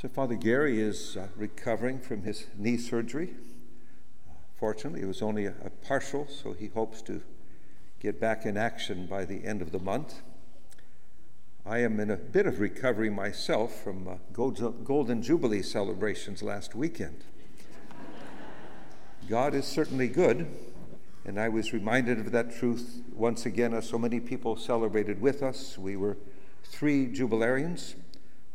So, Father Gary is uh, recovering from his knee surgery. Fortunately, it was only a, a, partial, so he hopes to get back in action by the end of the month. I am in a bit of recovery myself from uh, Golden Jubilee celebrations last weekend. God is certainly good, and I was reminded of that truth once again as so many people celebrated with us. We were three jubilarians,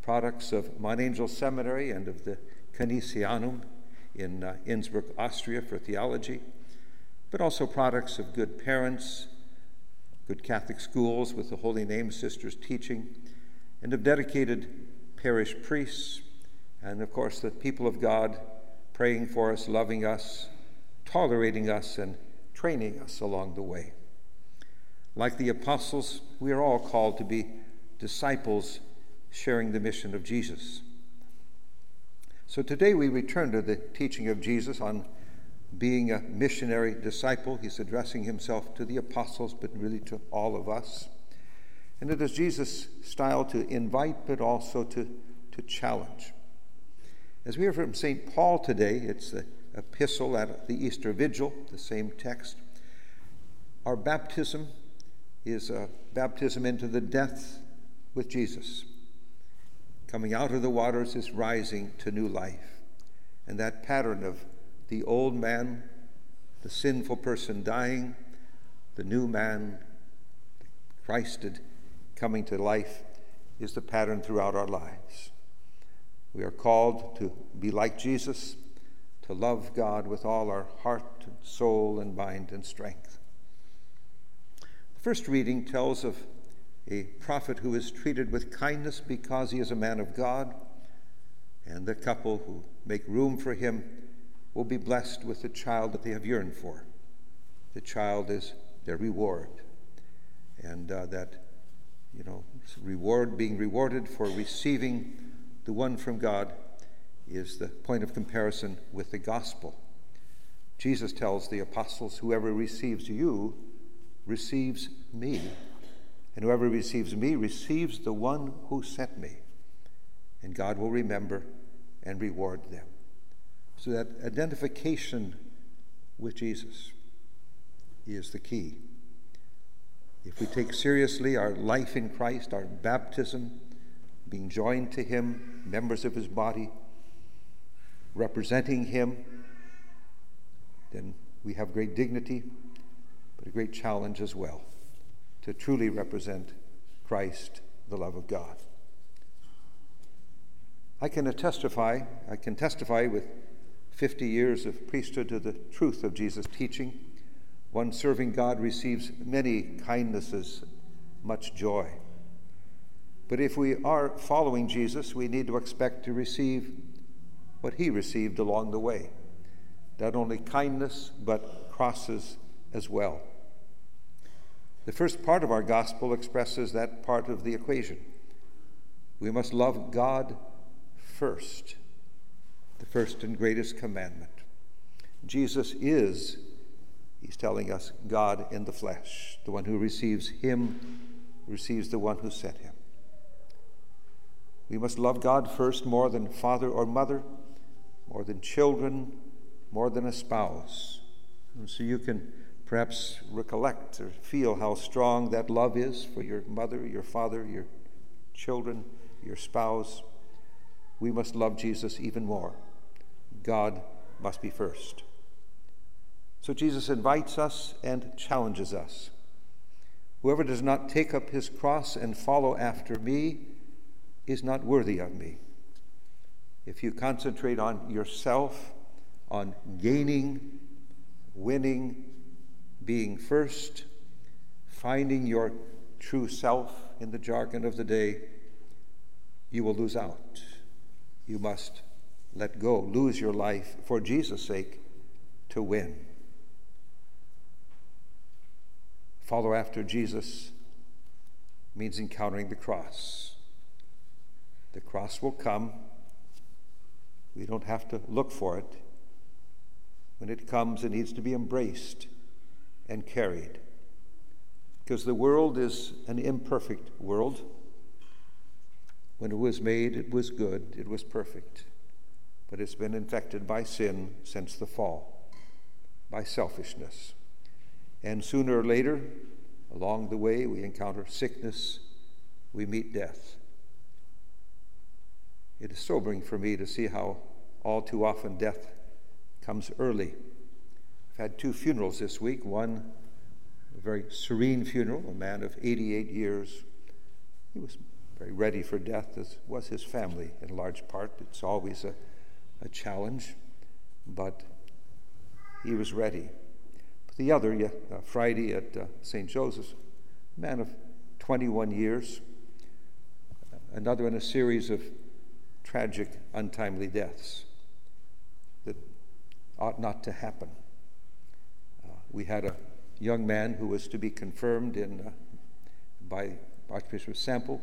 products of Mount Angel Seminary and of the Canisianum in uh, Innsbruck, Austria for theology, but also products of good parents, good Catholic schools with the Holy Name Sisters teaching, and of dedicated parish priests, and of course the people of God praying for us, loving us, tolerating us, and training us along the way. Like the apostles, we are all called to be disciples sharing the mission of Jesus. So today we return to the teaching of Jesus on being a missionary disciple. He's addressing himself to the apostles, but really to all of us. And it is Jesus' style to invite, but also to, to challenge. As we hear from St. Paul today, it's the epistle at the Easter Vigil, the same text. Our baptism is a baptism into the death with Jesus. Coming out of the waters is rising to new life. And that pattern of the old man, the sinful person dying, the new man, Christed, coming to life, is the pattern throughout our lives. We are called to be like Jesus, to love God with all our heart and soul and mind and strength. The first reading tells of a prophet who is treated with kindness because he is a man of God, and the couple who make room for him will be blessed with the child that they have yearned for. The child is their reward. And uh, that, you know, reward, being rewarded for receiving the one from God, is the point of comparison with the gospel. Jesus tells the apostles, Whoever receives you receives me. And whoever receives me receives the one who sent me. And God will remember and reward them. So that identification with Jesus is the key. If we take seriously our life in Christ, our baptism, being joined to Him, members of His body, representing Him, then we have great dignity, but a great challenge as well to truly represent Christ, the love of God. I can testify, I can testify with 50 years of priesthood to the truth of Jesus' teaching. One serving God receives many kindnesses, much joy. But if we are following Jesus, we need to expect to receive what he received along the way not only kindness, but crosses as well. The first part of our gospel expresses that part of the equation. We must love God first, the first and greatest commandment. Jesus is, he's telling us, God in the flesh. The one who receives him receives the one who sent him. We must love God first more than father or mother, more than children, more than a spouse. And so you can perhaps recollect or feel how strong that love is for your mother, your father, your children, your spouse. We must love Jesus even more. God must be first. So Jesus invites us and challenges us. Whoever does not take up his cross and follow after me is not worthy of me. If you concentrate on yourself, on gaining, winning, being first, finding your true self in the jargon of the day, you will lose out. You must let go, lose your life for Jesus' sake to win. Follow after Jesus means encountering the cross. The cross will come. We don't have to look for it. When it comes, it needs to be embraced and carried. Because the world is an imperfect world. When it was made, it was good, it was perfect. But it's been infected by sin since the fall, by selfishness. And sooner or later, along the way, we encounter sickness, we meet death. It is sobering for me to see how all too often death comes early. I've had two funerals this week one, a very serene funeral, a man of 88 years. He was very ready for death, as was his family in large part. It's always a, a challenge, but he was ready. But the other, yeah, uh, Friday at uh, St. Joseph's, a man of 21 years, another in a series of tragic, untimely deaths that ought not to happen. Uh, we had a young man who was to be confirmed in, uh, by Archbishop Sample,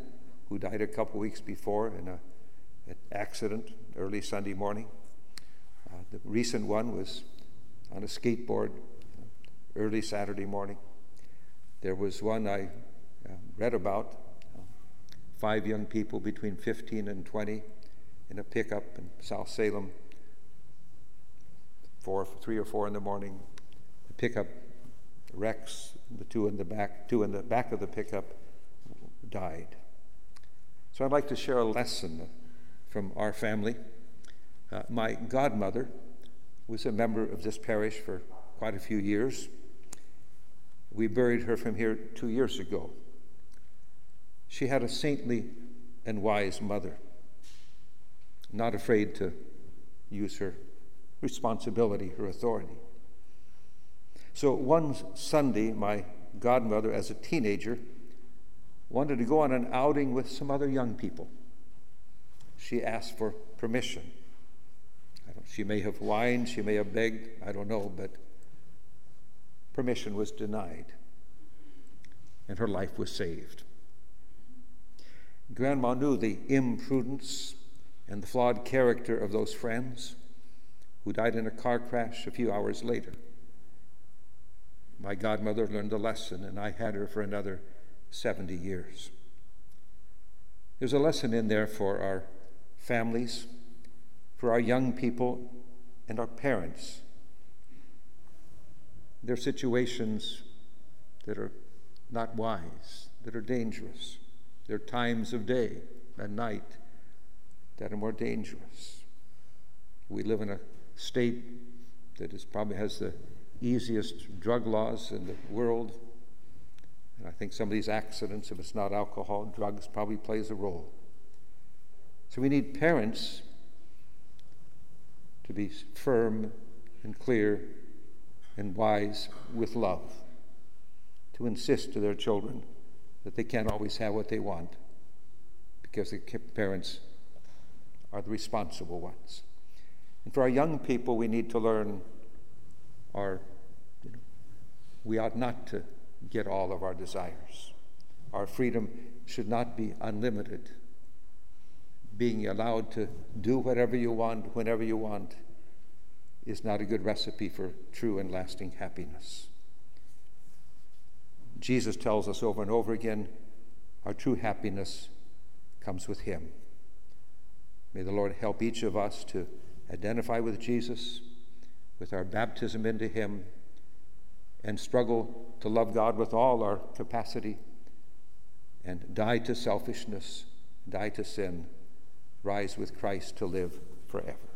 who died a couple weeks before in a, an accident early Sunday morning. Uh, the recent one was on a skateboard early Saturday morning. There was one I uh, read about uh, five young people between 15 and 20 in a pickup in South Salem, four, three or four in the morning. Pickup wrecks, the two in the back, two in the back of the pickup died. So I'd like to share a lesson from our family. Uh, my godmother was a member of this parish for quite a few years. We buried her from here two years ago. She had a saintly and wise mother, not afraid to use her responsibility, her authority. So one Sunday, my godmother, as a teenager, wanted to go on an outing with some other young people. She asked for permission. she may have whined, she may have begged, I don't know, but permission was denied. And her life was saved. Grandma knew the imprudence and the flawed character of those friends who died in a car crash a few hours later. My godmother learned a lesson, and I had her for another 70 years. There's a lesson in there for our families, for our young people, and our parents. There are situations that are not wise, that are dangerous. There are times of day and night that are more dangerous. We live in a state that is, probably has the easiest drug laws in the world. And I think some of these accidents, if it's not alcohol, drugs probably plays a role. So we need parents to be firm and clear and wise with love, to insist to their children that they can't always have what they want because the parents are the responsible ones. And for our young people, we need to learn our, you know, we ought not to get all of our desires. Our freedom should not be unlimited. Being allowed to do whatever you want, whenever you want, is not a good recipe for true and lasting happiness. Jesus tells us over and over again our true happiness comes with Him. May the Lord help each of us to identify with Jesus, with our baptism into Him and struggle to love God with all our capacity and die to selfishness, die to sin, rise with Christ to live forever.